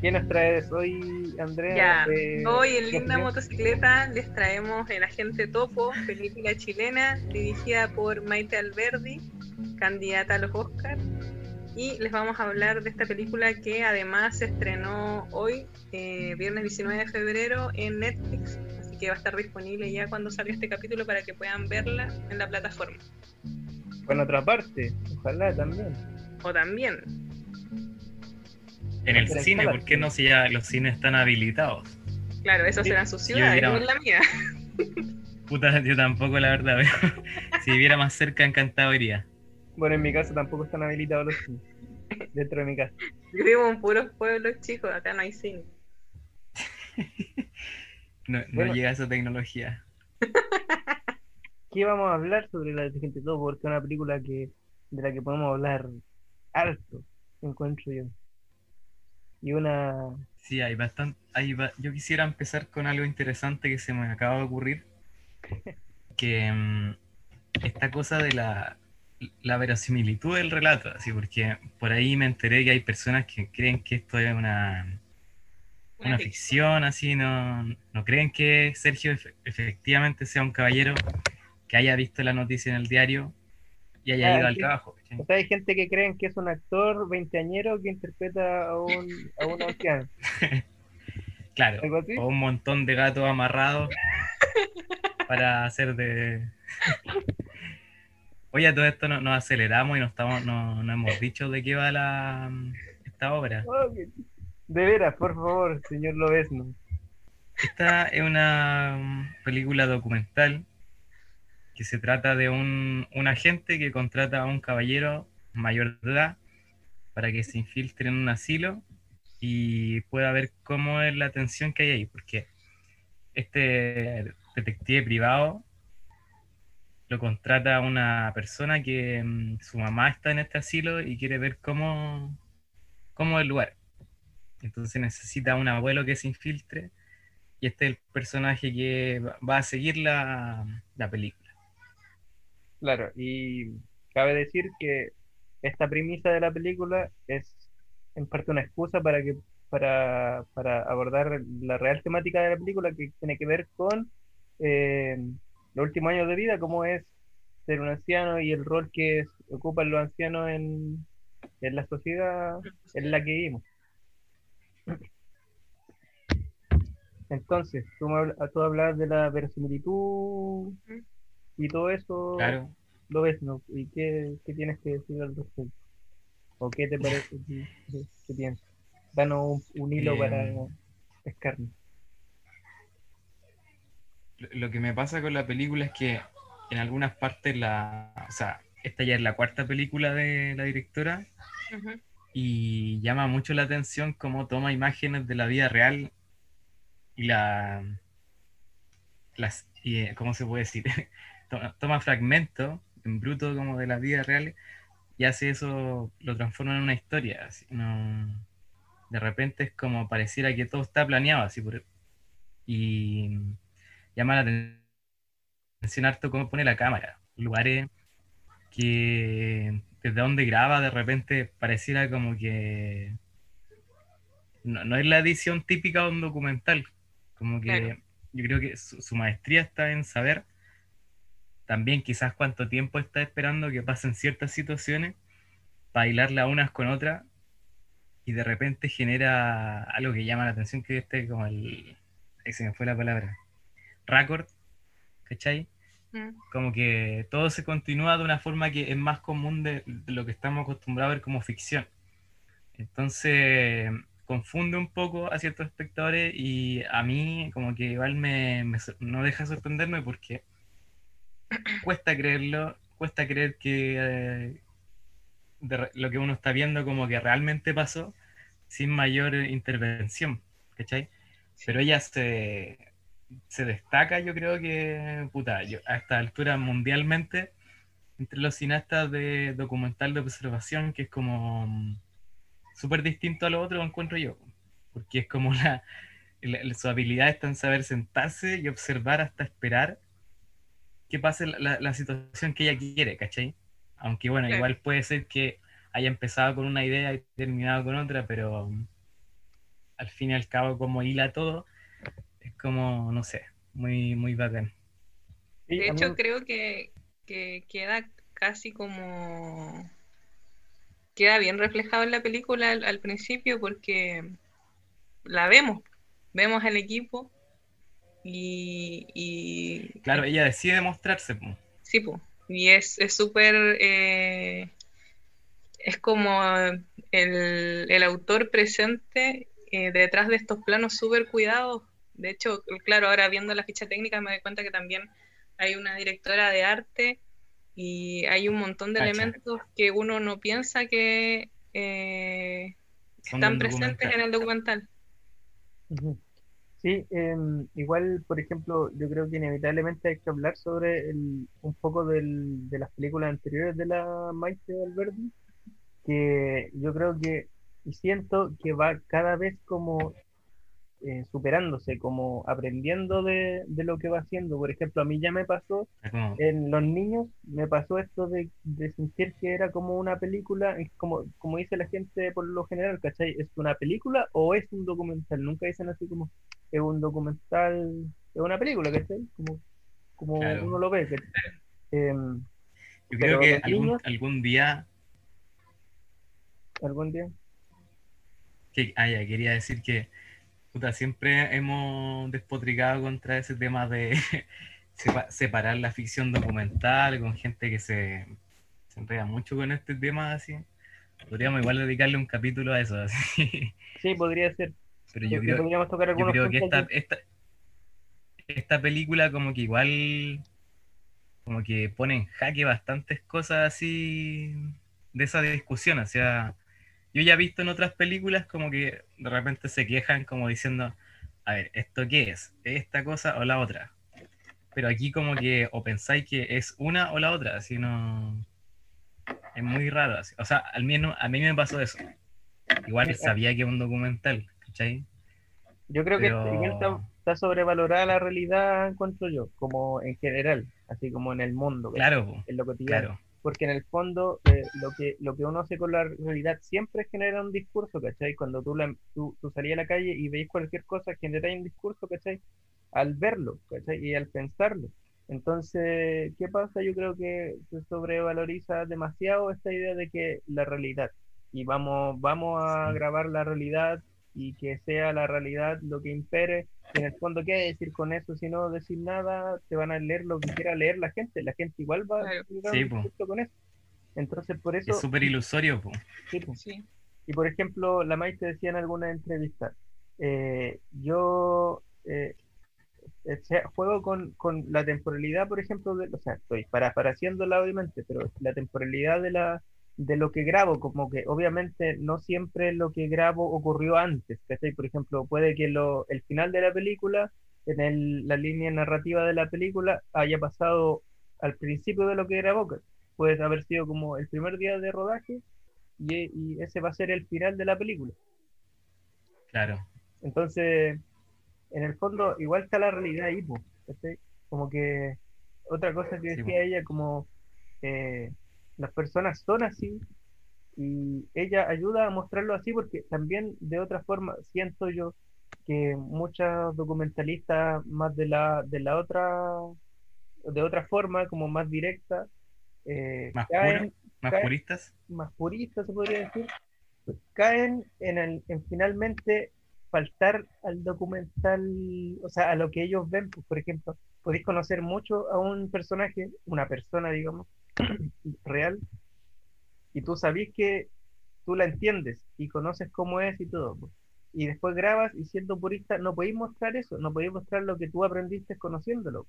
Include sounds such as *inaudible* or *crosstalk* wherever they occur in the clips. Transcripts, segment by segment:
¿Qué nos traes hoy, Andrea? Ya, Eh, hoy en ¿qué Linda? Motocicleta les traemos El Agente Topo, película chilena dirigida por Maite Alberdi, candidata a los Oscars. Y les vamos a hablar de esta película que además se estrenó hoy, eh, viernes 19 de febrero, en Netflix. Así que va a estar disponible ya cuando salga este capítulo para que puedan verla en la plataforma. Por otra parte, ojalá también. O también, en el cine, ¿por qué no si ya los cines están habilitados? claro, Sí, será su ciudad, hubiera- no en la mía. *laughs* Puta, yo tampoco, la verdad. *laughs* si viviera más cerca, encantado iría. Bueno, en mi casa tampoco están habilitados los cines. *laughs* Dentro de mi casa. Vivimos en puros pueblos chicos, acá no hay cine. No, no Bueno. llega esa tecnología. ¿Qué vamos a hablar sobre la gente todo? Porque es una película que de la que podemos hablar harto, encuentro yo. Y una Sí, hay bastante. Hay ba- Yo quisiera empezar con algo interesante que se me acaba de ocurrir. *laughs* Que mm, esta cosa de la, la verosimilitud del relato, así porque por ahí me enteré que hay personas que creen que esto es una, Una una fic- ficción, así, no, no creen que Sergio efe- efectivamente sea un caballero que haya visto la noticia en el diario y haya Ah, ido al trabajo. O sea, hay gente que creen que es un actor veinteañero que interpreta a un, a un anciano. *laughs* Claro, o un montón de gatos amarrados para hacer de... *laughs* Oye, a todo esto no- nos aceleramos y no, estamos, no, no hemos dicho de qué va la, esta obra. Oh, De veras, por favor, señor Lobesno. Esta es una mm, película documental que se trata de un, agente que contrata a un caballero mayor de edad para que se infiltre en un asilo y pueda ver cómo es la atención que hay ahí, porque este detective privado lo contrata a una persona que mm, su mamá está en este asilo y quiere ver cómo, cómo es el lugar. Entonces necesita un abuelo que se infiltre y este es el personaje que va a seguir la, la película. Claro, y cabe decir que esta premisa de la película es en parte una excusa para que para, para abordar la real temática de la película que tiene que ver con eh, los últimos años de vida, como es ser un anciano y el rol que ocupan los ancianos en, en la sociedad en la que vivimos. Entonces, tú, me tú hablas de la verosimilitud y todo eso Claro. lo ves, ¿no? ¿Y qué, qué tienes que decir al respecto? ¿O qué te parece? ¿Qué, *laughs* qué- qué piensas? Danos un, un hilo Eh, para pescarnos. Lo- que me pasa con la película es que en algunas partes la, o sea, esta ya es la cuarta película de la directora y llama mucho la atención cómo toma imágenes de la vida real y la las y, eh, cómo se puede decir *laughs* toma, fragmentos en bruto como de la vida real y hace eso lo transforma en una historia así, no- de repente es como pareciera que todo está planeado así por y llama la atención harto cómo pone la cámara lugares que desde donde graba de repente pareciera como que no, no es la edición típica de un documental. Como que Claro. yo creo que su, su maestría está en saber también quizás cuánto tiempo está esperando que pasen ciertas situaciones para hilarla unas con otras y de repente genera algo que llama la atención que este como el ahí se me fue la palabra récord ¿cachai? Mm. como que todo se continúa de una forma que es más común de, de lo que estamos acostumbrados a ver como ficción. Entonces confunde un poco a ciertos espectadores y a mí como que igual me, me no deja sorprenderme porque cuesta creerlo, cuesta creer que eh, de lo que uno está viendo como que realmente pasó sin mayor intervención, ¿cachai? Pero ella se, se destaca, yo creo que, puta, yo, a esta altura mundialmente, entre los cineastas de documental de observación, que es como mm, súper distinto a lo otro, encuentro yo, porque es como la- su habilidad está en saber sentarse y observar hasta esperar que pase la, la- la situación que ella quiere, ¿cachai? Aunque bueno, Claro. igual puede ser que haya empezado con una idea y terminado con otra, pero al fin y al cabo, como hila todo, es como, no sé, muy, muy bacán. De mí hecho, creo que, que queda casi como... Queda bien reflejado en la película al, al principio porque la vemos, vemos al equipo y, y Claro, ella decide mostrarse. po. sí, po, y es es súper... eh, es como el, el autor presente eh, detrás de estos planos súper cuidados. De hecho, claro, ahora viendo la ficha técnica me doy cuenta que también hay una directora de arte y hay un montón de Cacha. elementos que uno no piensa que eh, están presentes en el documental. Ujú. Sí, em, igual, por ejemplo, yo creo que inevitablemente hay que hablar sobre el- un poco de las películas anteriores de la Maite Alberdi, que yo creo que, y siento que va cada vez como eh, superándose, como aprendiendo de, de lo que va haciendo. Por ejemplo, a mí ya me pasó en los niños me pasó esto de, de sentir que era como una película, como, como dice la gente por lo general, ¿cachai? ¿Es una película o es un documental? Nunca dicen así como, es un documental, es una película, ¿cachai? Como, como Claro. uno lo ve, ¿cachai? Em, Yo creo que los algún, niños- algún día, algún día. que, ah, ya, quería decir que puta, siempre hemos despotricado contra ese tema de *laughs* sepa- separar la ficción documental con gente que se, se enreda mucho con este tema así. Podríamos igual dedicarle un capítulo a eso, *laughs* así. Sí, podría ser. Pero yo porque creo, podríamos tocar yo algunos creo que esta, esta, esta película como que igual como que pone en jaque bastantes cosas así de esa discusión. O sea, yo ya he visto en otras películas como que de repente se quejan como diciendo, a ver, ¿esto qué es? ¿Esta cosa o la otra? Pero aquí como que o pensáis que es una o la otra, así no... Es muy raro. Así. O sea, al menos a mí me pasó eso. Igual sabía que es un documental, ¿cachai? Yo creo que igual está, está sobrevalorada la realidad, encuentro yo, como en general, así como en el mundo, ¿cachai? Claro, po, en lo cotidiano. claro. Porque en el fondo eh, lo que lo que uno hace con la realidad siempre genera un discurso, ¿cachai? Cuando tú, la, tú, tú salís a la calle y veis cualquier cosa, generáis un discurso, ¿cachai? Al verlo, ¿cachai? Y al pensarlo. Entonces, ¿qué pasa? Yo creo que se sobrevaloriza demasiado esta idea de que la realidad, y vamos, vamos a Sí. grabar la realidad y que sea la realidad lo que impere. En el fondo, ¿qué decir con eso? Si no decir nada, te van a leer lo que quiera leer la gente. La gente igual va Claro. a Sí, po. con eso. Entonces, por eso, Es súper ilusorio, po. sí, po. Sí. Y por ejemplo, la Maite decía en alguna entrevista, eh, yo eh, eh, juego con, con la temporalidad, por ejemplo, de, o sea, estoy parafraseándola obviamente, pero la temporalidad de la de lo que grabo, como que obviamente no siempre lo que grabo ocurrió antes, ¿cachai? Por ejemplo, puede que lo, el final de la película, en el- la línea narrativa de la película, haya pasado al principio de lo que grabó, puede haber sido como el primer día de rodaje, y, y ese va a ser el final de la película. Claro. Entonces, en el fondo, igual está la realidad ahí, ¿cachai? Como que otra cosa que Sí, decía ella, como eh, las personas son así y ella ayuda a mostrarlo así porque también de otra forma siento yo que muchos documentalistas más de la, de la otra, de otra forma, como más directa, eh, Más caen, ¿Más puristas? más puristas, se podría decir, caen en, el, en finalmente faltar al documental, o sea, a lo que ellos ven, pues, por ejemplo, podéis conocer mucho a un personaje, una persona, digamos, *clears throat* real, y tú sabís que tú la entiendes y conoces cómo es y todo. Y después grabas y siendo purista no podéis mostrar eso, no podéis mostrar lo que tú aprendiste conociéndolo.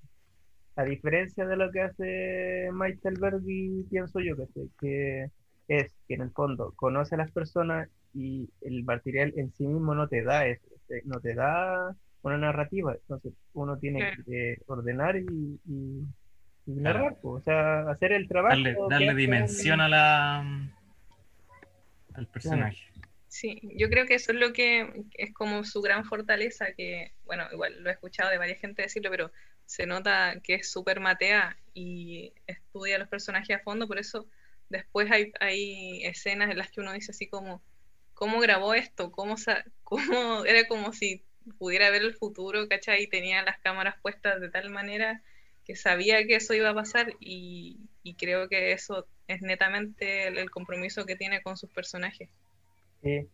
A diferencia de lo que hace Michael Alberdi, pienso yo, que, que es que en el fondo conoce a las personas y el material en sí mismo no te da eso, no te da una narrativa, entonces uno tiene que ordenar y, y, y Claro. narrar, o sea, hacer el trabajo. Darle, dimensión a la al personaje. Sí, yo creo que eso es lo que es como su gran fortaleza, que, bueno, igual lo he escuchado de varias gente decirlo, pero se nota que es súper matea y estudia los personajes a fondo, por eso después hay, hay escenas en las que uno dice así como, ¿cómo grabó esto? ¿Cómo, cómo *laughs* era como si pudiera ver el futuro, ¿cachai? Y tenía las cámaras puestas de tal manera que sabía que eso iba a pasar y, creo que eso es netamente el, compromiso que tiene con sus personajes. Sí,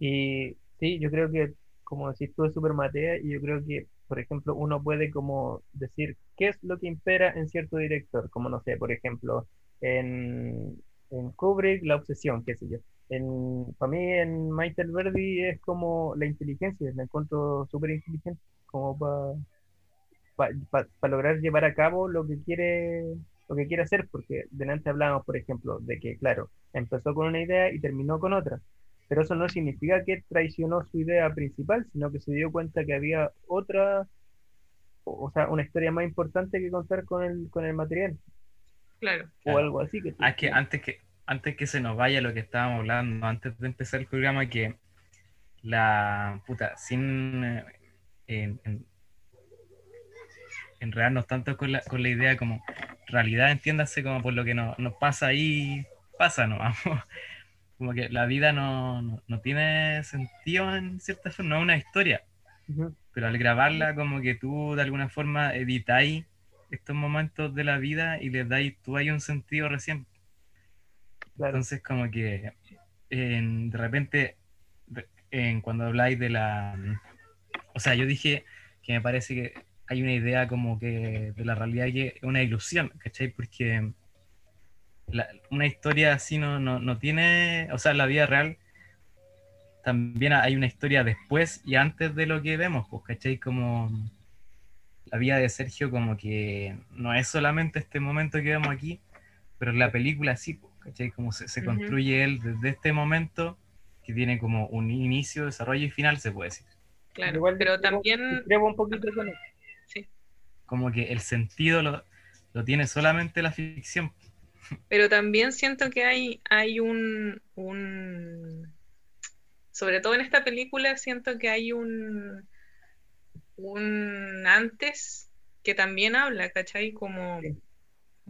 y sí, yo creo que, como decís tú, es súper matea y yo creo que, por ejemplo, uno puede como decir qué es lo que impera en cierto director, como no sé, por ejemplo, en, en Kubrick, la obsesión, qué sé yo. En, para mí, en Michael Verdi es como la inteligencia, me encuentro súper inteligente, como para para lograr llevar a cabo lo que quiere lo que quiere hacer, porque delante hablamos, por ejemplo, de que, claro, empezó con una idea y terminó con otra, pero eso no significa que traicionó su idea principal, sino que se dio cuenta que había otra, o sea, una historia más importante que contar con el, con el material. Claro. O algo así. Que, ah, que antes que antes que se nos vaya lo que estábamos hablando, antes de empezar el programa, que la puta, sin eh, en, enredarnos tanto con la, con la idea como realidad, entiéndase como por lo que nos, pasa ahí, pasa, ¿no? *laughs* como que la vida no, tiene sentido en cierta forma, no es una historia. Pero al grabarla, como que tú de alguna forma editáis estos momentos de la vida y les dais tú hay un sentido recién. Entonces, como que de repente, en, cuando habláis de la. O sea, yo dije que me parece que hay una idea como que de la realidad que es una ilusión, ¿cachai? Porque una historia así no, no, no tiene. O sea, la vida real también hay una historia después y antes de lo que vemos, pues, ¿cachai? Como la vida de Sergio como que no es solamente este momento que vemos aquí, pero la película sí, ¿cachai? Como se, construye él desde este momento que tiene como un inicio, desarrollo y final, se puede decir. Claro, Igual pero también... Creo un poquito con. Como que el sentido lo, lo, tiene solamente la ficción. Pero también siento que hay, hay un, un... Sobre todo en esta película siento que hay un un antes que también habla, ¿cachai? Como...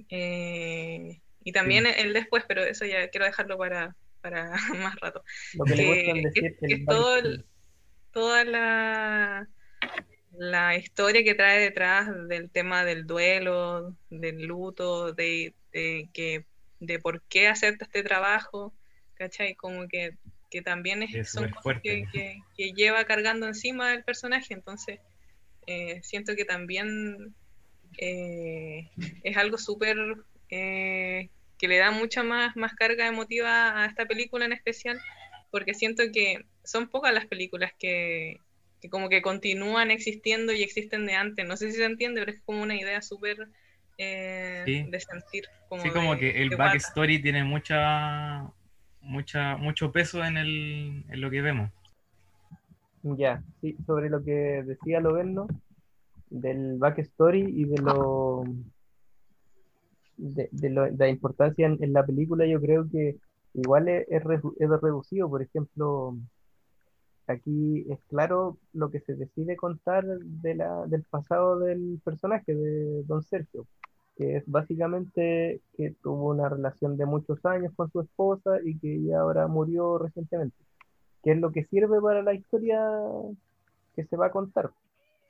Eh, y también el después, pero eso ya quiero dejarlo para, para *laughs* más rato. Lo que, le decir que, todo toda la, la historia que trae detrás del tema del duelo, del luto, de, de, que, de por qué acepta este trabajo, ¿cachai? Como que, que también es, son cosas que, que, lleva cargando encima el personaje, entonces eh, siento que también eh, es algo súper eh, que le da mucha más, más carga emotiva a esta película en especial, porque siento que son pocas las películas que, como que continúan existiendo y existen de antes. No sé si se entiende, pero es como una idea súper de sentir. Como sí, como que el backstory tiene mucha, mucha, mucho peso en, el, en lo que vemos. Ya, sí, sobre lo que decía Loberno, del backstory y de lo de, de, la importancia en, la película, yo creo que igual es, es, reducido. Por ejemplo, aquí es claro lo que se decide contar del pasado del personaje, de Don Sergio, que es básicamente que tuvo una relación de muchos años con su esposa y que ya ahora murió recientemente que es lo que sirve para la historia que se va a contar.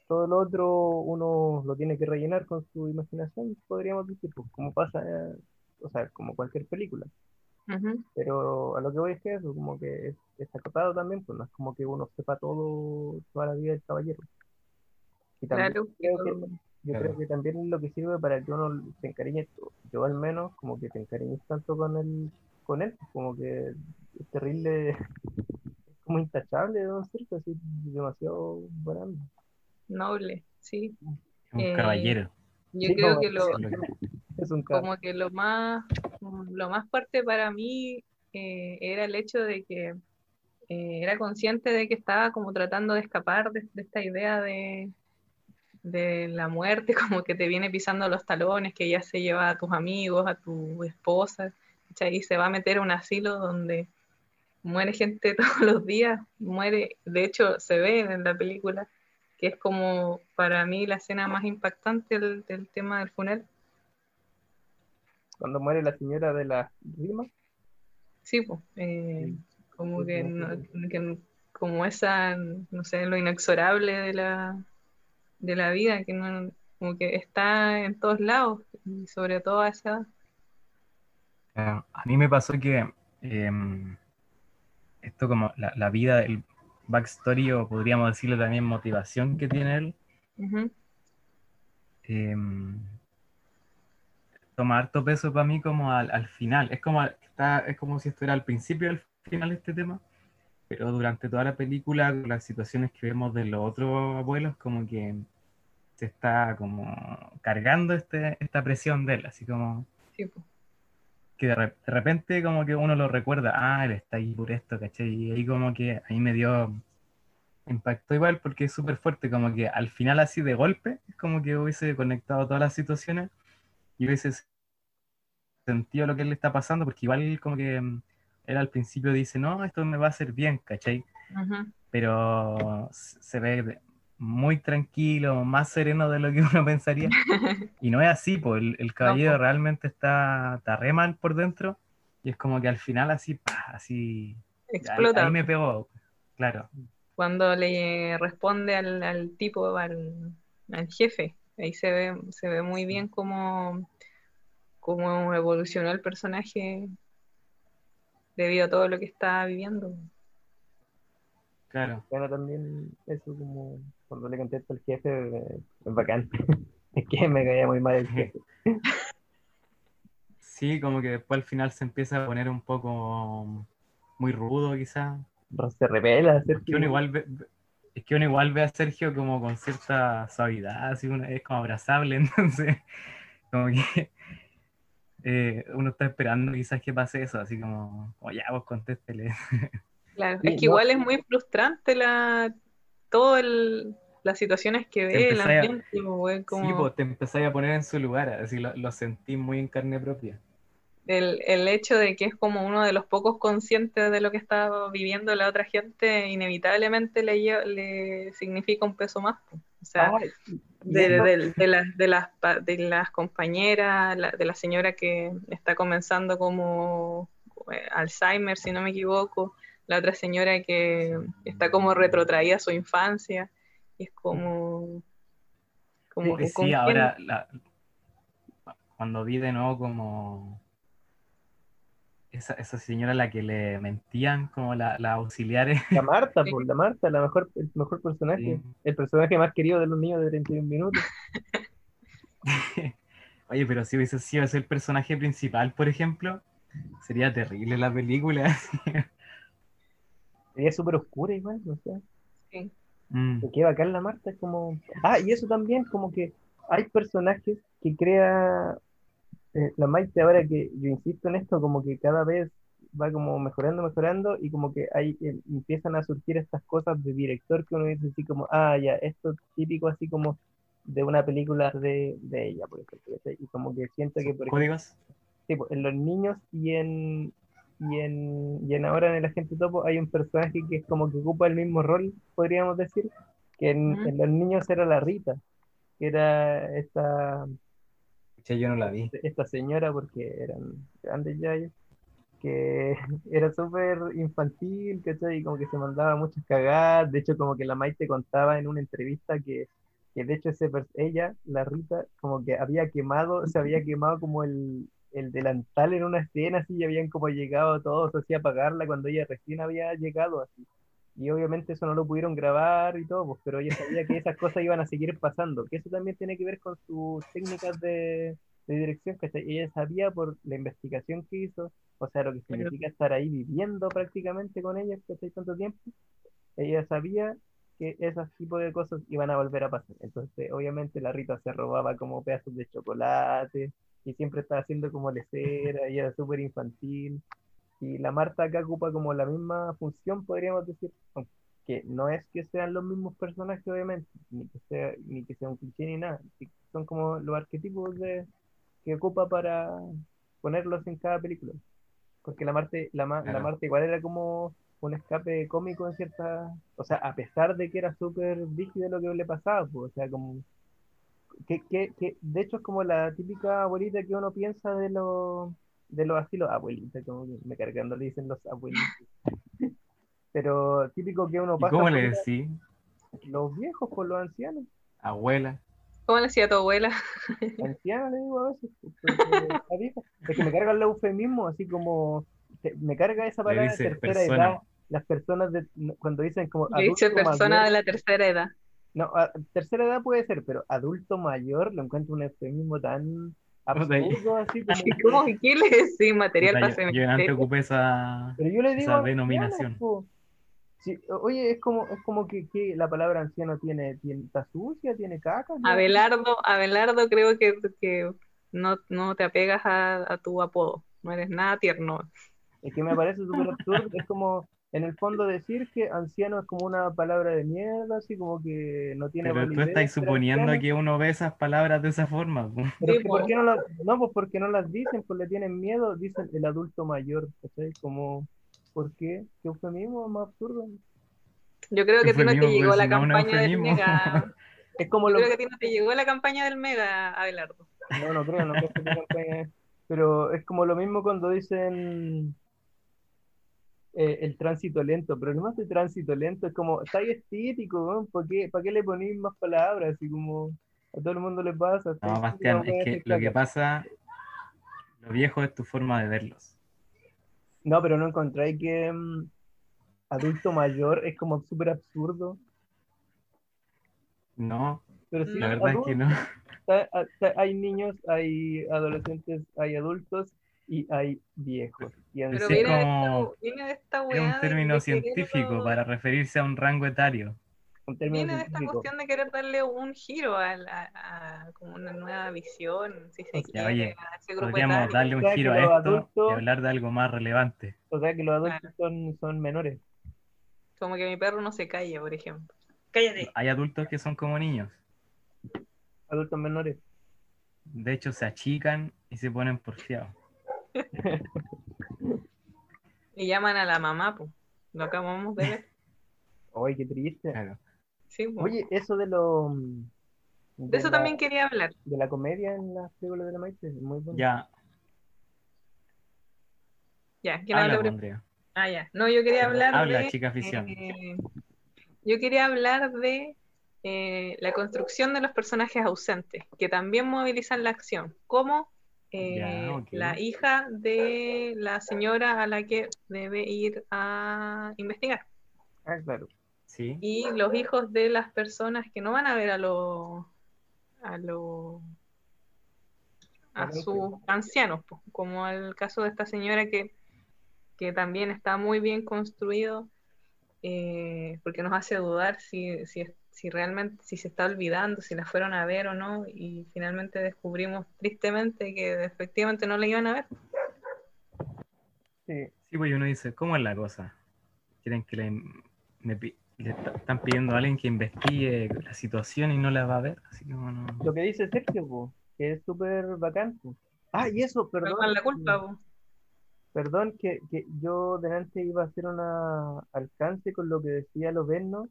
Todo lo otro uno lo tiene que rellenar con su imaginación, podríamos decir, pues, como pasa, o sea, como cualquier película. Pero a lo que voy es que eso, como que es, está acotado también, pues no es como que uno sepa todo, toda la vida del caballero. Y también creo que, yo creo que también es lo que sirve para que uno se encariñe, yo al menos, como que te encariñes tanto con él, con él, como que es terrible *laughs* como intachable, Don Sergio, así demasiado bueno. Noble, sí. Un eh, caballero. Yo creo que lo, es un *laughs* como que lo más, lo más fuerte para mí eh, era el hecho de que eh, era consciente de que estaba como tratando de escapar de, esta idea de, de la muerte, *laughs* como que te viene pisando los talones, que ya se lleva a tus amigos, a tu esposa, y se va a meter a un asilo donde muere gente *laughs* todos los días, muere, de hecho se ve en la película, que es como para mí la escena más impactante del, tema del funeral. Cuando muere la señora de la rima. Sí, pues, eh, como que, no- como esa, no sé, lo inexorable de la, de la vida, que no, como que está en todos lados, y sobre todo a esa edad. A mí me pasó que em, esto como la, la vida, el backstory o podríamos decirle también motivación que tiene él, toma harto peso para mí como al, al final. Es como, está, es como si estuviera al principio y al final este tema, pero durante toda la película, las situaciones que vemos de los otros abuelos, como que se está como cargando este, esta presión de él, así como sí, pues. que de, re- de repente como que uno lo recuerda, ah, él está ahí por esto, ¿cachai? Y ahí como que ahí me dio impacto igual porque es súper fuerte, como que al final así de golpe, es como que hubiese conectado todas las situaciones y hubiese sentido lo que le está pasando, porque igual como que mm, él al principio dice, no, esto me va a hacer bien, ¿cachai? Ujú, Pero s- se ve muy tranquilo, más sereno de lo que *laughs* uno pensaría. *laughs* Y no es así, pues el, el caballero po. realmente está, está re mal por dentro y es como que al final así, pa, así, ahí, Explota. ahí me pegó, claro. Cuando le responde al, al tipo, al, al jefe, ahí se ve, se ve muy bien cómo, cómo evolucionó el personaje debido a todo lo que está viviendo. Claro, Bueno, también eso como cuando le contesta al jefe eh, es bacán. *laughs* Es que me caía muy mal el jefe. *laughs* sí, como que después al final se empieza a poner un poco muy rudo quizás. No se revela, que uno igual ve, ve- es que uno igual ve a Sergio como con cierta suavidad, así uno, es como abrazable, *laughs* entonces como que eh, uno está esperando quizás que pase eso, así como, como ya vos contéstele. *laughs* Claro, Sí, es que no. igual es muy frustrante la todo el, las situaciones que ve, el empezáis a- ambiente, güey, como Sí, pues te empezáis a poner en su lugar, así lo, lo sentí muy en carne propia. El, el hecho de que es como uno de los pocos conscientes de lo que está viviendo la otra gente, inevitablemente le, le significa un peso más. O sea, de, de- de las, de, las, de las compañeras, la- de la señora que está comenzando como eh, Alzheimer, si no me equivoco, la otra señora que está como retrotraída a su infancia, y es como... como Pues ¿con sí, ahora la- cuando vi de nuevo como esa, esa señora a la que le mentían, como la- las auxiliares, La Marta, *laughs* pues, la Marta, la mejor, el mejor personaje. Sí. El personaje más querido de los niños de 31 minutos. *laughs* Oye, pero si hubiese sido ese el personaje principal, por ejemplo, sería terrible la película. *laughs* Sería súper oscura igual, no sé. Sí. Mm, Qué bacán la Marta, es como... Ah, y eso también, como que hay personajes que crea eh, la Maite, ahora que yo insisto en esto, como que cada vez va como mejorando, mejorando, y como que hay, eh, empiezan a surgir estas cosas de director que uno dice así como, ah, ya, esto es típico así como de una película de, de ella, por ejemplo. Y como que siento que, por ejemplo, ¿Códigos? Sí, pues, en los niños y en, y en y en ahora en el agente topo hay un personaje que es como que ocupa el mismo rol, podríamos decir, que en, en los niños era la Rita, que era esta, Che, yo no la vi. esta señora, porque eran grandes ya que *laughs* era súper infantil, ¿cachai? Y como que se mandaba muchas cagadas, de hecho como que la Maite contaba en una entrevista que, que de hecho ese, ella, la Rita, como que había quemado, se había quemado como el, el delantal en una escena así y habían como llegado todos así a apagarla cuando ella recién había llegado así. Y obviamente eso no lo pudieron grabar y todo, pues, pero ella sabía que esas cosas iban a seguir pasando, que eso también tiene que ver con sus técnicas de, de dirección, que ella sabía por la investigación que hizo, o sea, lo que significa estar ahí viviendo prácticamente con ella, que tanto tiempo, ella sabía que esos tipos de cosas iban a volver a pasar. Entonces, obviamente la Rita se robaba como pedazos de chocolate y siempre estaba haciendo como lecera, y era súper infantil. Y la Marta acá ocupa como la misma función, podríamos decir, aunque no es que sean los mismos personajes, obviamente, ni que sea, ni que sea un cliché ni nada, son como los arquetipos de, que ocupa para ponerlos en cada película. Porque la Marta, la, Ma- la Claro. Marta igual era como un escape cómico en cierta, o sea, a pesar de que era súper rígido lo que le pasaba, pues, o sea, como que, que, que de hecho es como la típica abuelita que uno piensa de los de los asilos, abuelita, como que me cargando le dicen los abuelitos. *laughs* Pero típico que uno ¿Y pasa cómo le decís? los viejos por los ancianos. Abuela. ¿Cómo le decía tu abuela? Anciana le digo a veces, pues. *laughs* Es que me carga el eufemismo, así como me carga esa palabra de tercera persona. edad. Las personas de, cuando dicen como Le dice adulto persona mayor, de la tercera edad. No, a- tercera edad puede ser, pero adulto mayor lo encuentro un eufemismo tan absurdo, *laughs* así como. Como que ¿qué le decís? *laughs* Material Puta, para yo, yo antes cementerio. ocupé esa. Pero yo le digo. esa denominación. Sí, oye, es como, es como que, que la palabra anciano tiene, tiene, está sucia, tiene caca. ¿no? Abelardo, Abelardo creo que, que no, no te apegas a, a tu apodo. No eres nada tierno. Es que me parece súper absurdo. Es como, en el fondo, decir que anciano es como una palabra de mierda, así como que no tiene Pero tú estás suponiendo anciano. que uno ve esas palabras de esa forma. Pero Sí, es que, po. ¿por qué no las, no, pues porque no las dicen, pues le tienen miedo, dicen el adulto mayor, ¿cachai? Como, ¿por qué? ¿Qué eufemismo más absurdo? Yo creo que a ti no te llegó pues, la si no, un campaña del. Mega. *laughs* Es como Yo lo creo que a ti no te llegó la campaña del Mega, Abelardo. No, no creo, no creo que campaña. Pero es como lo mismo cuando dicen eh, el tránsito lento, pero no más de tránsito lento, es como, está ahí estético, weón, ¿Por qué, ¿para qué le ponéis más palabras? Así como a todo el mundo le pasa. No, Bastián, es que lo que pasa, lo viejo es tu forma de verlos. No, pero no encontráis que mm, adulto mayor es como súper absurdo. No, Pero sí, la verdad es que no. hay niños, hay adolescentes, hay adultos y hay viejos. Y Pero Sí, viene, de como- esta, viene de esta Es weá un de- término de querer- científico para referirse a un rango etario. un Viene de esta cuestión de querer darle un giro a, la- a- como una nueva visión, si se Ya, quiere, oye, a ese grupo Podríamos etario. darle un O sea, que giro a esto adultos- y hablar de algo más relevante. O sea que los adultos Claro. son, son menores. Como que mi perro no se calla, por ejemplo. Cállate. Hay adultos que son como niños. Adultos menores. De hecho, se achican y se ponen porfiados. *laughs* Y llaman a la mamá, pues. Lo acabamos de ver. Ay, qué triste. Claro. Sí. Oye, eso de lo. de eso la, también quería hablar. De la comedia en las películas de la Maite, es muy bueno. Ya, Ya, ¿quién habla habla, primero? Andrea. Ah, ya. No, yo quería hablar Habla, de. chica afición. eh, yo quería hablar de eh, la construcción de los personajes ausentes, que también movilizan la acción, como eh, la hija de la señora a la que debe ir a investigar, Ah, claro. Sí, y los hijos de las personas que no van a ver a los a los a sus ancianos, po, como el caso de esta señora que, que también está muy bien construido, eh, porque nos hace dudar si, si, si realmente, si se está olvidando, si la fueron a ver o no, y finalmente descubrimos tristemente que efectivamente no la iban a ver. Sí. sí, pues uno dice, ¿cómo es la cosa? Quieren que le, me están pidiendo a alguien que investigue la situación y no la va a ver, así como no. Lo que dice Sergio, po, que es súper bacán. po. Ah, y eso, perdón. Perdón la culpa, po. Perdón, que, que yo delante iba a hacer un alcance con lo que decía Loberno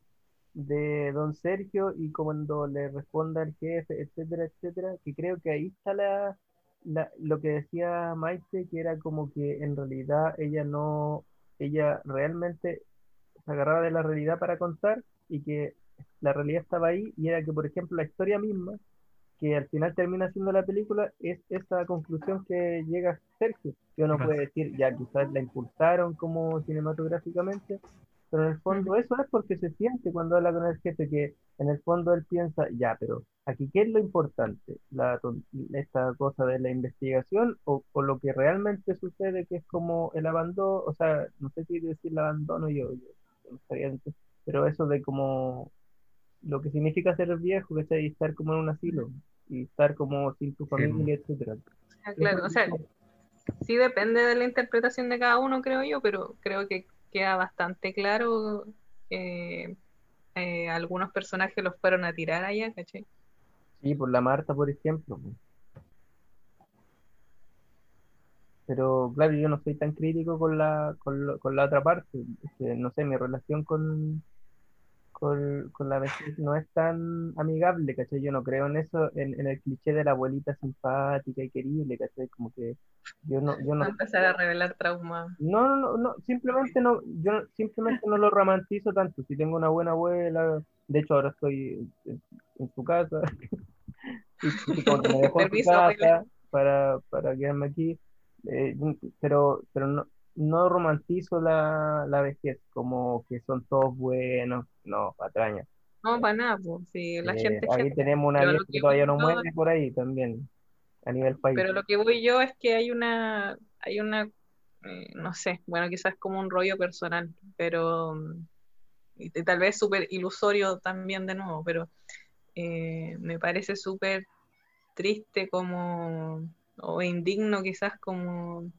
de don Sergio y cuando le responda al jefe, etcétera, etcétera, que creo que ahí está la, la- lo que decía Maite, que era como que en realidad ella no, ella realmente se agarraba de la realidad para contar y que la realidad estaba ahí y era que, por ejemplo, la historia misma, que al final termina siendo la película, es esa conclusión que llega Sergio, que uno puede decir, ya quizás la impulsaron como cinematográficamente, pero en el fondo eso es porque se siente cuando habla con el jefe, que en el fondo él piensa, ya, pero aquí, ¿qué es lo importante? La, ton- esta cosa de la investigación o, o lo que realmente sucede, que es como el abandono, o sea, no sé si decir el abandono yo, yo no antes, pero eso de como lo que significa ser viejo, que es estar como en un asilo y estar como sin tu familia, etcétera. Ah, Claro, o sea, sí depende de la interpretación de cada uno, creo yo, pero creo que queda bastante claro que eh, algunos personajes los fueron a tirar allá, ¿cachai? Sí, por la Marta, por ejemplo. Pero claro, yo no soy tan crítico con la, con, la otra parte. No sé, mi relación con, con, con la vejez no es tan amigable, ¿cachai? Yo no creo en eso, en, en el cliché de la abuelita simpática y querible, ¿cachai? Como que yo no, yo no, a empezar a revelar trauma. no, no, no, no, simplemente no, yo simplemente no lo romantizo tanto. Si tengo una buena abuela, de hecho ahora estoy en, en su casa, *laughs* y, y como que me *laughs* dejó en su casa para, para quedarme aquí, eh, pero, pero no, no romantizo la, la vejez, como que son todos buenos, no, patraña. No, para nada, pues. La Eh, gente ahí gente. tenemos una vieja que que todavía no muere por ahí también, a nivel país. Pero lo que voy yo es que hay una, hay una, eh, no sé, bueno, quizás como un rollo personal, pero mm, y tal vez súper ilusorio también de nuevo, pero eh, me parece súper triste como, o indigno quizás como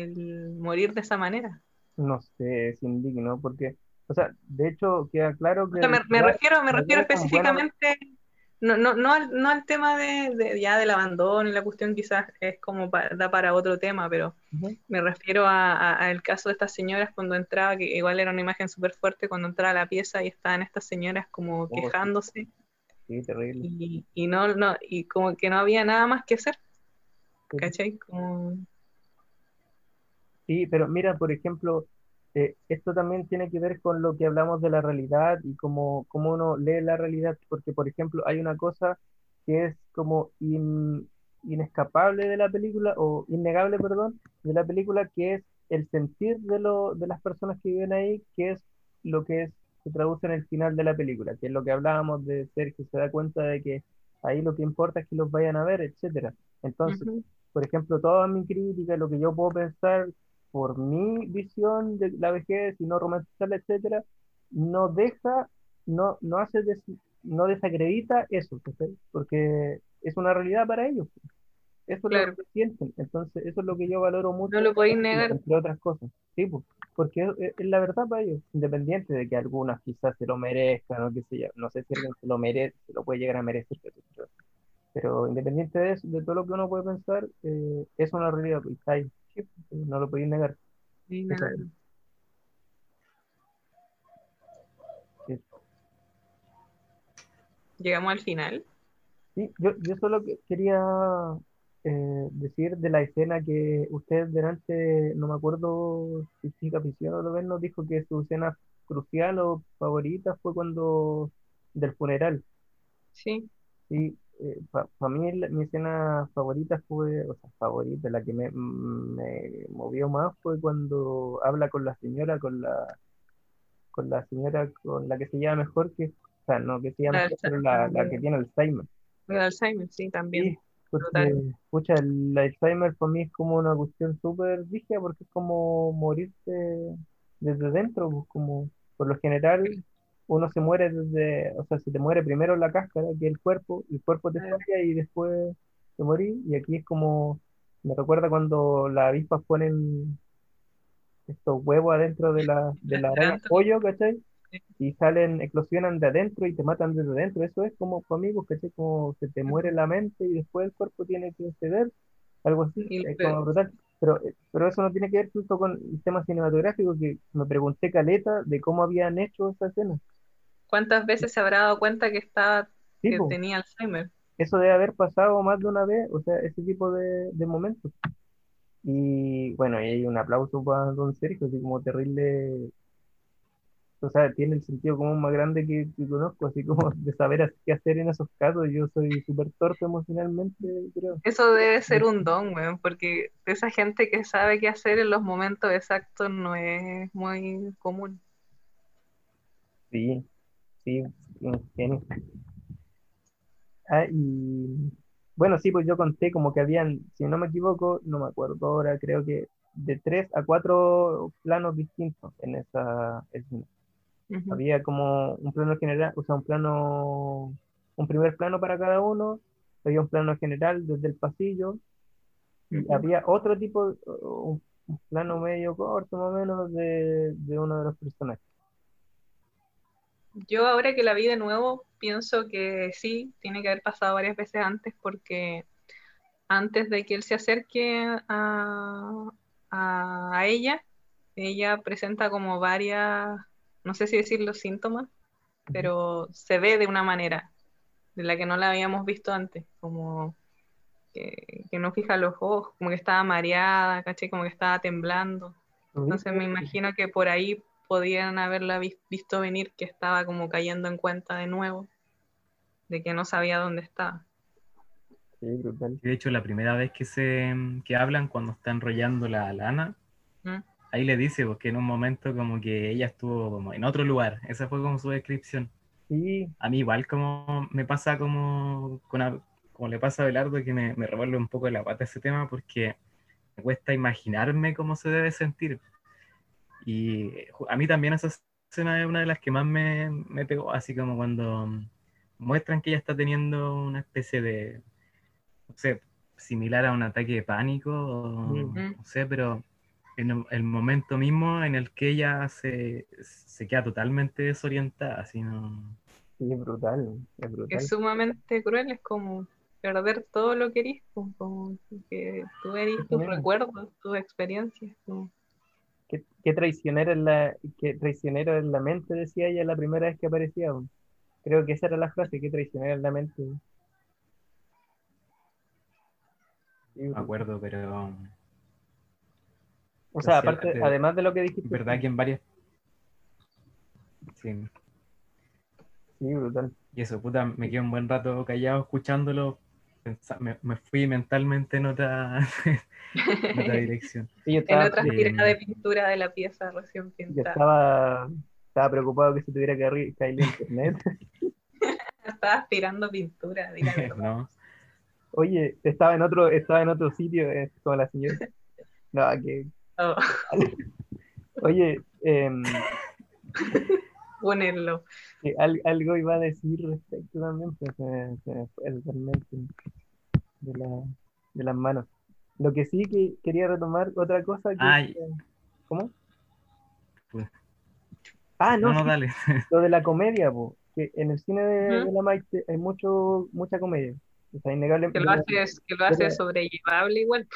el morir de esa manera. No sé, es indigno, porque, o sea, de hecho queda claro O que sea, me, me refiero, me refiero específicamente, no, no, no, al, no al tema de, de- ya del abandono y la cuestión quizás es como da para otro tema, pero Ujú. me refiero a- a- al caso de estas señoras cuando entraba, que igual era una imagen súper fuerte cuando entraba a la pieza y estaban estas señoras como sí. quejándose Sí, terrible. y, y no, no, y como que no había nada más que hacer, Sí. ¿cachai? Como, Sí, pero mira, por ejemplo, eh, esto también tiene que ver con lo que hablamos de la realidad y cómo, cómo uno lee la realidad, porque, por ejemplo, hay una cosa que es como in- inescapable de la película, o innegable, perdón, de la película, que es el sentir de, lo, de las personas que viven ahí, que es lo que es, se traduce en el final de la película, que es lo que hablábamos de Sergio, se da cuenta de que ahí lo que importa es que los vayan a ver, etcétera. Entonces, por ejemplo, toda mi crítica, lo que yo puedo pensar por mi visión de la vejez y no romantizarla, etcétera, no deja, no, no hace, des- no desacredita eso, ¿cachai? Porque es una realidad para ellos. Eso es Claro. lo que sienten. Entonces, eso es lo que yo valoro mucho, No lo podéis negar. entre otras cosas. Sí, pues, porque es, es la verdad para ellos, independiente de que algunas quizás se lo merezcan o qué sé yo. No sé si alguien se lo merece, se lo puede llegar a merecer, pero, pero- pero independiente de eso, de todo lo que uno puede pensar, eh, es una realidad, pues, está ahí. Sí, no lo podéis negar. sí, Eso. nada. Sí. Llegamos al final. Sí, yo, yo solo que- quería eh, decir de la escena que usted delante, no me acuerdo si sí, Capición o vez nos dijo que su escena crucial o favorita fue cuando del funeral. Sí, Sí, para mí la- mi escena favorita fue, o sea, favorita, la que me, me movió más fue cuando habla con la señora, con la, con la señora con la que se llama mejor, que, o sea, no que se llama La mejor, pero la, la que tiene Alzheimer. el Alzheimer, sí, también. Sí, porque, pucha, el Alzheimer para mí es como una cuestión súper rígida porque es como morirse desde dentro, pues, como por lo general uno se muere desde, o sea, se te muere primero la cáscara, que el cuerpo, el cuerpo te falla y después te morís, y aquí es como, me recuerda cuando las avispas ponen estos huevos adentro de la, de la araña pollo, ¿cachai? Y salen, eclosionan de adentro y te matan desde adentro. Eso es como conmigo, ¿cachai? Como se te muere la mente y después el cuerpo tiene que ceder, algo así, es pero- como brutal. Pero, pero eso no tiene que ver justo con el tema cinematográfico, que me pregunté caleta de cómo habían hecho esa escena. ¿Cuántas veces se habrá dado cuenta que estaba, Sí, que po, tenía Alzheimer? eso debe haber pasado más de una vez, o sea, ese tipo de, de momentos. Y bueno, y hay un aplauso para don Sergio, así como terrible, o sea, tiene el sentido común más grande que, que conozco, así como *laughs* de saber qué hacer en esos casos. Yo soy súper torpe emocionalmente, creo. Eso debe ser un don, weón, porque esa gente que sabe qué hacer en los momentos exactos no es muy común. Sí, sí, un genio. Ah, y bueno, sí, pues yo conté como que habían, si no me equivoco, no me acuerdo ahora, creo que de tres a cuatro planos distintos en esa escena. Ujú. Había como un plano general, o sea, un plano, un primer plano para cada uno, había un plano general desde el pasillo, y había otro tipo, un, un plano medio corto más o menos de, de uno de los personajes. Yo ahora que la vi de nuevo, pienso que sí, tiene que haber pasado varias veces antes porque antes de que él se acerque a, a, a ella, ella presenta como varias, no sé si decir los síntomas, pero se ve de una manera de la que no la habíamos visto antes, como que, que no fija los ojos, como que estaba mareada, caché, como que estaba temblando. Entonces me imagino que por ahí podían haberla vis- visto venir que estaba como cayendo en cuenta de nuevo, de que no sabía dónde estaba. Sí, brutal. De hecho, la primera vez que se que hablan cuando está enrollando la lana, ¿Mm? ahí le dice porque en un momento como que ella estuvo como en otro lugar. Esa fue como su descripción. Sí, A mí igual como me pasa como, con a- como le pasa a Belardo que me, me revuelve un poco la pata ese tema porque me cuesta imaginarme cómo se debe sentir. Y ju- a mí también esa escena es una de las que más me, me pegó, así como cuando mm, muestran que ella está teniendo una especie de, no sé, similar a un ataque de pánico, o no sé, pero en el, momento mismo en el que ella se, se queda totalmente desorientada, así no... sí, es brutal, es brutal. Es sumamente cruel, es como perder todo lo que eres, como- como que tú eres tus recuerdos, tus experiencias. como- Qué, qué traicionera la, qué traicionero es la mente, decía ella la primera vez que aparecía. Creo que esa era la frase, qué traicionera es la mente. me acuerdo, pero O sea, aparte, de- además de lo que dijiste, verdad que en varias... Sí, sí, brutal. y eso, puta, me quedé un buen rato callado escuchándolo, me, me fui mentalmente en otra, *laughs* en otra *laughs* dirección. Sí, yo En estaba, otra sí. tirada de pintura de la pieza recién yo pintada. estaba, estaba preocupado que se tuviera que caer el internet. *laughs* Estabas tirando pintura. ¿no? Oye, estaba en otro, estaba en otro sitio, eh, como la señora. No, que, Oh, oye, em, ponerlo. algo iba a decir respecto también, pero se me, se me fue totalmente de, la, de las manos. Lo que sí que quería retomar, otra cosa que... Ay. ¿Cómo? Pues. Ah, no, No, no, sí, dale. lo de la comedia, po, que en el cine de, la Maite hay mucho, mucha comedia. O sea, innegable, Que lo hace, que lo hace Pero- sobrellevable igual.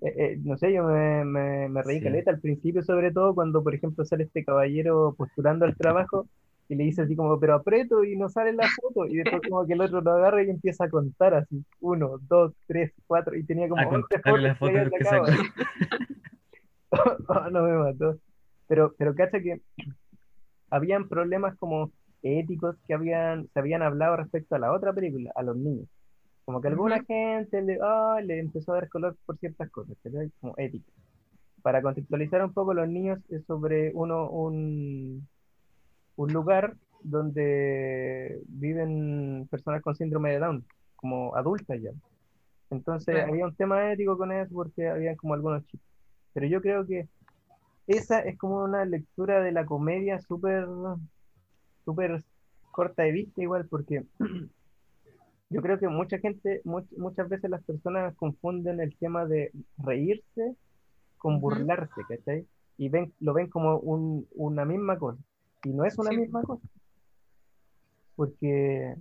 Eh, eh, no sé, yo me, me, me reí Sí. caleta al principio, sobre todo cuando, por ejemplo, sale este caballero postulando al trabajo y le dice así como, pero aprieto y no sale la foto, y después como que el otro lo agarra y empieza a contar así, uno, dos, tres, cuatro, y tenía como A 11 contarle las fotos que fotos que sacó. *laughs* Oh, no me mató. Pero, pero cacha que habían problemas como éticos que habían, se habían hablado respecto a la otra película, a los niños. Como que alguna gente le, ah, le empezó a dar color por ciertas cosas, ¿cachai? Como éticas. Para contextualizar un poco, los niños es sobre uno, un, un lugar donde viven personas con síndrome de Down, como adultas ya. Entonces Claro. había un tema ético con eso porque había como algunos chicos. Pero yo creo que esa es como una lectura de la comedia súper súper corta de vista igual, porque *clears throat* yo creo que mucha gente, much- muchas veces las personas confunden el tema de reírse con burlarse, ¿cachai? Y ven, lo ven como un- una misma cosa. Y no es una Sí. misma cosa. Porque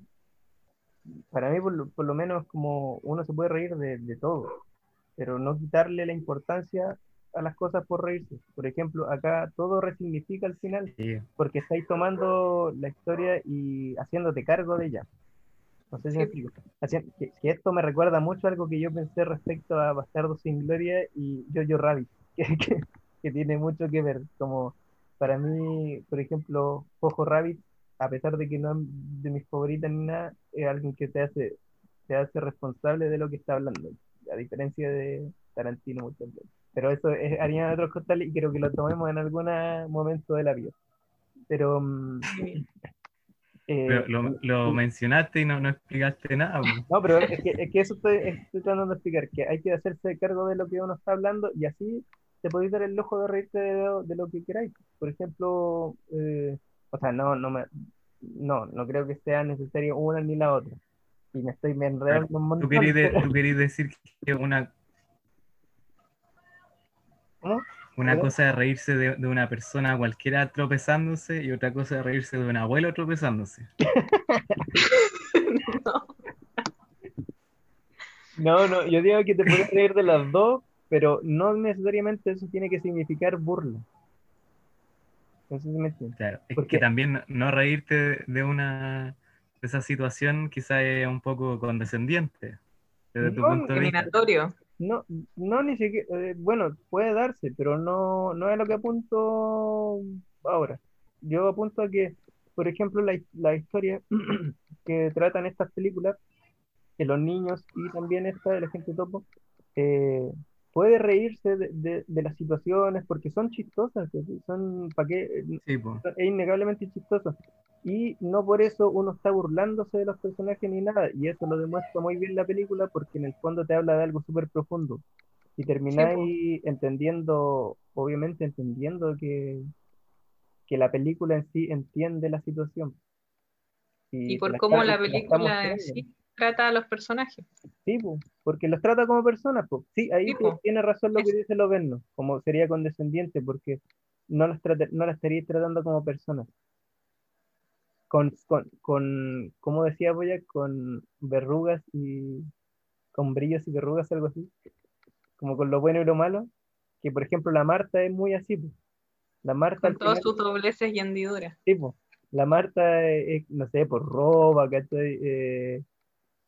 para mí, por lo, por lo menos, como uno se puede reír de, de todo, pero no quitarle la importancia a las cosas por reírse. Por ejemplo, acá todo resignifica al final Sí, porque estáis tomando la historia y haciéndote cargo de ella. No sé si me explico. Hacien- que, que esto me recuerda mucho a algo que yo pensé respecto a Bastardo sin Gloria y Jojo Rabbit, *laughs* que, que, que tiene mucho que ver. Como para mí, por ejemplo, Jojo Rabbit, a pesar de que no es de mis favoritas ni nada, es alguien que te hace, te hace responsable de lo que está hablando, a diferencia de Tarantino muchas veces. Pero eso es harina de otros costales y creo que lo tomemos en algún momento de la vida. Pero, mm, eh, pero lo, lo mencionaste y no, no explicaste nada. no, pero es que, es que eso estoy, estoy tratando de explicar, que hay que hacerse cargo de lo que uno está hablando y así te podéis dar el lujo de reírte de lo, de lo que queráis. Por ejemplo, eh, o sea, no, no me, no, no creo que sea necesario una ni la otra. Y me estoy me enredando un Tú montón. querías, de- pero- tú querías decir que una, ¿Cómo? Una ¿Cómo? cosa es reírse de, de una persona cualquiera tropezándose y otra cosa es reírse de un abuelo tropezándose. *laughs* No, no, yo digo que te puedes reír de las dos, pero no necesariamente eso tiene que significar burla. Entiendes. Claro, es Porque- que también no reírte de una de esa situación quizá es un poco condescendiente desde tu No, punto de vista. No, no ni siquiera, eh, bueno, puede darse, pero no, no es lo que apunto ahora. Yo apunto a que, por ejemplo, la, la historia *clears throat* que tratan estas películas, que los niños y también esta de la gente topo, eh, puede reírse de, de- de las situaciones porque son chistosas, son, ¿para qué? Sí, es innegablemente chistoso. Y no por eso uno está burlándose de los personajes ni nada. Y eso lo demuestra muy bien la película porque en el fondo te habla de algo súper profundo. Y termináis entendiendo, obviamente entendiendo que, que la película en sí entiende la situación. Y por la cómo la película en sí trata a los personajes. Sí, po, porque los trata como personas. Sí, ahí Sí, tiene razón lo que dice Loberno, como sería condescendiente, porque no las, no las estaríais tratando como personas. Con, con, con, como decía Boya, con verrugas y con brillos y verrugas, algo así. Como con lo bueno y lo malo. Que por ejemplo la Marta es muy así. La Marta Con final- sus dobleces y hendiduras. Sí. La Marta, eh, no sé, por roba, ¿cachai? Eh,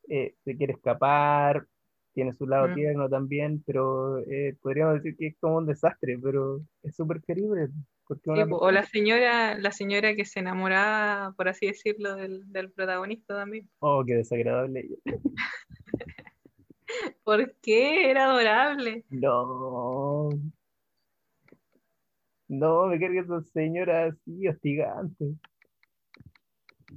eh, se quiere escapar, tiene su lado Mm. tierno también, pero eh, podríamos decir que es como un desastre, pero es súper querible. Porque Sí, o la señora, la señora que se enamoraba, por así decirlo, del, del protagonista también. Oh, qué desagradable. *laughs* ¿Por qué? Era adorable. No. No, me carga esa señora así, hostigante.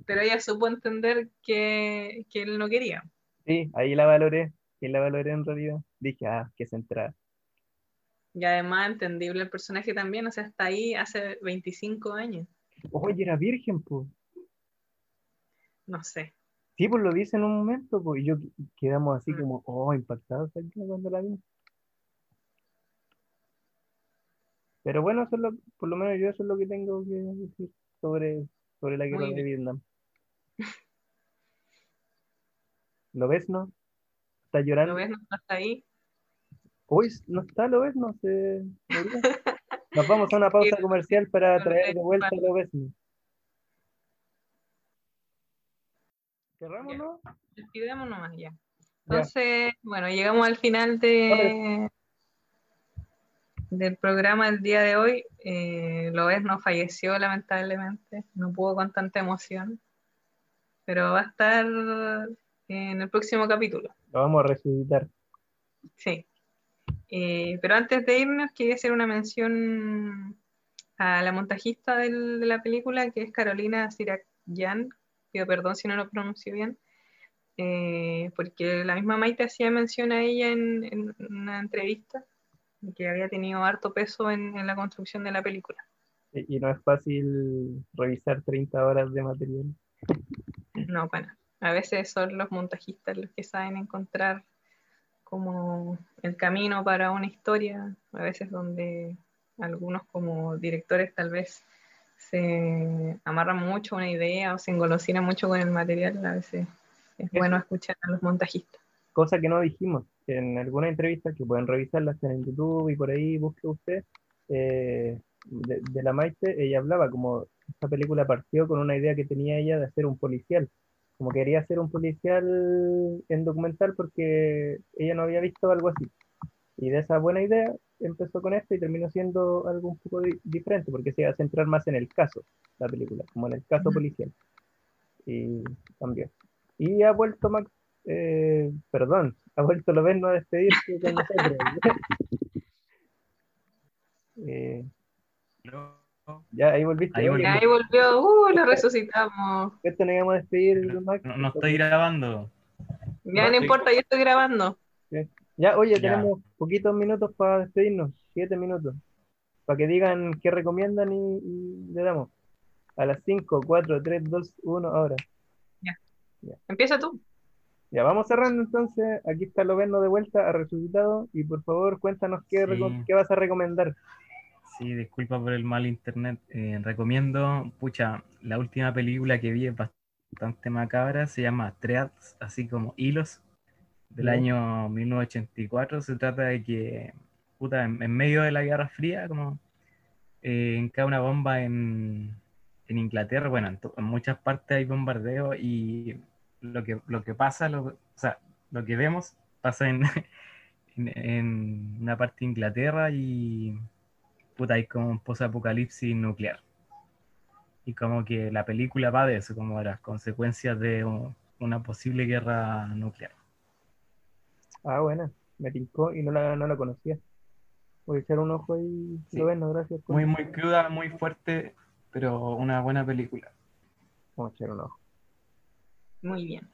Pero ella supo entender que, que él no quería. Sí, ahí la valoré, y la valoré en realidad. Dije, ah, qué centrada. Y además entendible el personaje también, o sea, está ahí hace 25 años. Oye, era virgen, pues. No sé. Sí, pues lo dice en un momento, pues, y yo quedamos así Mm. como, oh, impactados aquí cuando la vimos. Pero bueno, eso es lo- por lo menos yo eso es lo que tengo que decir sobre, sobre la guerra de. Vietnam. ¿Lo ves, no? ¿Está llorando? ¿Lo ves? No está ahí. Uy, no está, ¿lo ves, no? Se. *laughs* Nos vamos a una pausa comercial para traer de vuelta vale. ¿lo ves, no? ¿Cerramos, no? Despidemos nomás ya. Ya. Entonces, bueno, llegamos al final de, del programa del día de hoy. Eh, lo ves, no falleció lamentablemente, no pudo con tanta emoción, pero va a estar en el próximo capítulo. Lo vamos a resucitar. Sí. Eh, pero antes de irnos, quería hacer una mención a la montajista del- de la película, que es Carolina Sirayan. Pido perdón si no lo pronuncio bien. eh, porque la misma Maite hacía mención a ella en, en una entrevista, que había tenido harto peso en, en la construcción de la película. Y y no es fácil revisar 30 horas de material. No, bueno, a veces son los montajistas los que saben encontrar como el camino para una historia, a veces donde algunos como directores tal vez se amarran mucho a una idea o se engolosinan mucho con el material, a veces es Eso. bueno escuchar a los montajistas. Cosa que no dijimos en alguna entrevista que pueden revisarlas en YouTube y por ahí busque usted. eh, de, de la Maite, ella hablaba como esta película partió con una idea que tenía ella de hacer un policial. Como quería hacer un policial en documental porque ella no había visto algo así. Y de esa buena idea empezó con esto y terminó siendo algo un poco di- diferente porque se iba a centrar más en el caso, la película, como en el caso policial. Y cambió. Y ha vuelto Max, eh, perdón, *laughs* ha vuelto Loberno a despedirse con nosotros. *laughs* Eh, ya, ahí volviste. Ahí volvió, uh, lo resucitamos. A despedir, Max. No, no estoy grabando. Ya No, no importa, yo estoy grabando. Ya, oye, Ya. tenemos poquitos minutos para despedirnos, siete minutos, para que digan qué recomiendan y, y le damos. A las 5, 4, 3, 2, 1, ahora. Empieza tú. Ya, vamos cerrando entonces. Aquí está Loberno de vuelta, ha resucitado. Y por favor, cuéntanos qué, Sí. qué vas a recomendar. Sí, disculpa por el mal internet. Eh, recomiendo, pucha, la última película que vi es bastante macabra, se llama Threads, así como hilos, del año 1984. Se trata de que, puta, en, en medio de la Guerra Fría, como eh, en cada una bomba en, en Inglaterra. Bueno, en, en muchas partes hay bombardeo y lo que, lo que pasa, lo, o sea, lo que vemos pasa en, *laughs* en, en una parte de Inglaterra y puta, hay como un posapocalipsis nuclear. Y como que la película va de eso, como de las consecuencias de un- una posible guerra nuclear. Ah, buena. Me tincó y no la, no la conocía. Voy a echar un ojo ahí. Sí. Lo ven, no, gracias. por- Muy, muy cruda, muy fuerte, pero una buena película. Vamos a echar un ojo. Muy bien.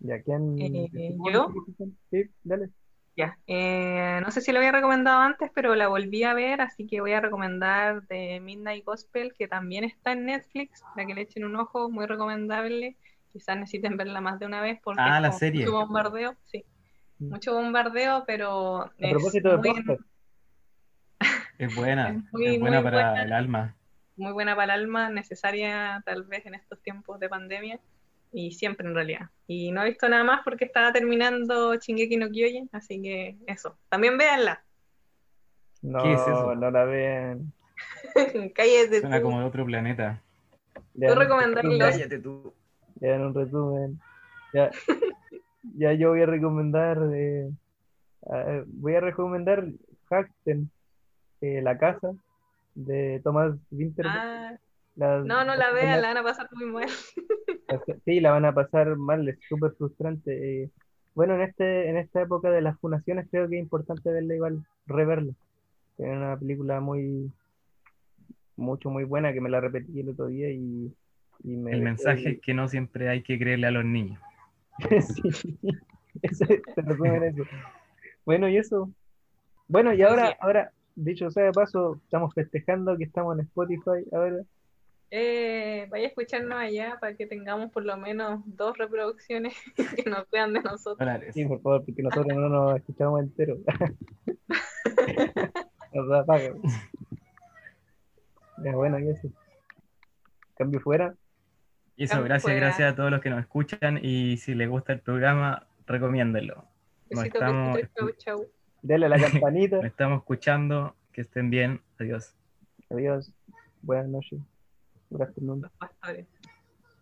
¿Ya quién? Eh, ¿yo? Sí, dale. Ya. Eh, no sé si lo había recomendado antes, pero la volví a ver, así que voy a recomendar de Midnight Gospel, que también está en Netflix, para que le echen un ojo, muy recomendable. Quizás necesiten verla más de una vez porque Ah, es la como serie. mucho bombardeo, sí. Mm. Mucho bombardeo, pero A es propósito de muy, *laughs* Es buena, Es muy, es buena para buena. el alma. muy buena para el alma, necesaria tal vez en estos tiempos de pandemia y siempre en realidad. Y no he visto nada más porque estaba terminando Shingeki no Kyojin, así que eso. También véanla. no, ¿Qué es eso? no la ven. *laughs* Cállate Suena tú. como de otro planeta. Tú recomendarlo. Cállate tú. le dan un resumen. Ya, ya yo voy a recomendar. eh, ah, voy a recomendar Hackten, eh, La Casa, de Thomas Winterberg. Ah, La- no, no la vean, la van a pasar muy mal. *laughs* Sí, la van a pasar mal, es súper frustrante. eh. Bueno, en este, en esta época de las funaciones creo que es importante verla igual, reverla. Es una película muy, mucho, muy buena que me la repetí el otro día y, y me El mensaje es que no siempre hay que creerle a los niños. *laughs* Sí, eso, se resume en eso. Bueno, y eso. Bueno, y ahora, ahora, dicho sea de paso, estamos festejando que estamos en Spotify ahora. Eh, vaya a escucharnos allá para que tengamos por lo menos dos reproducciones *laughs* que nos vean de nosotros. Sí, por favor, porque nosotros no nos escuchamos enteros. *laughs* Nos da paga. Ya, bueno, y eso. Cambio fuera. Y eso, Cambio gracias, fuera. gracias a todos los que nos escuchan y si les gusta el programa, recomiéndenlo. Nos estamos, chau, chau. Dele a la *laughs* campanita. nos estamos escuchando, que estén bien, adiós. Adiós. Buenas noches. Los pastores.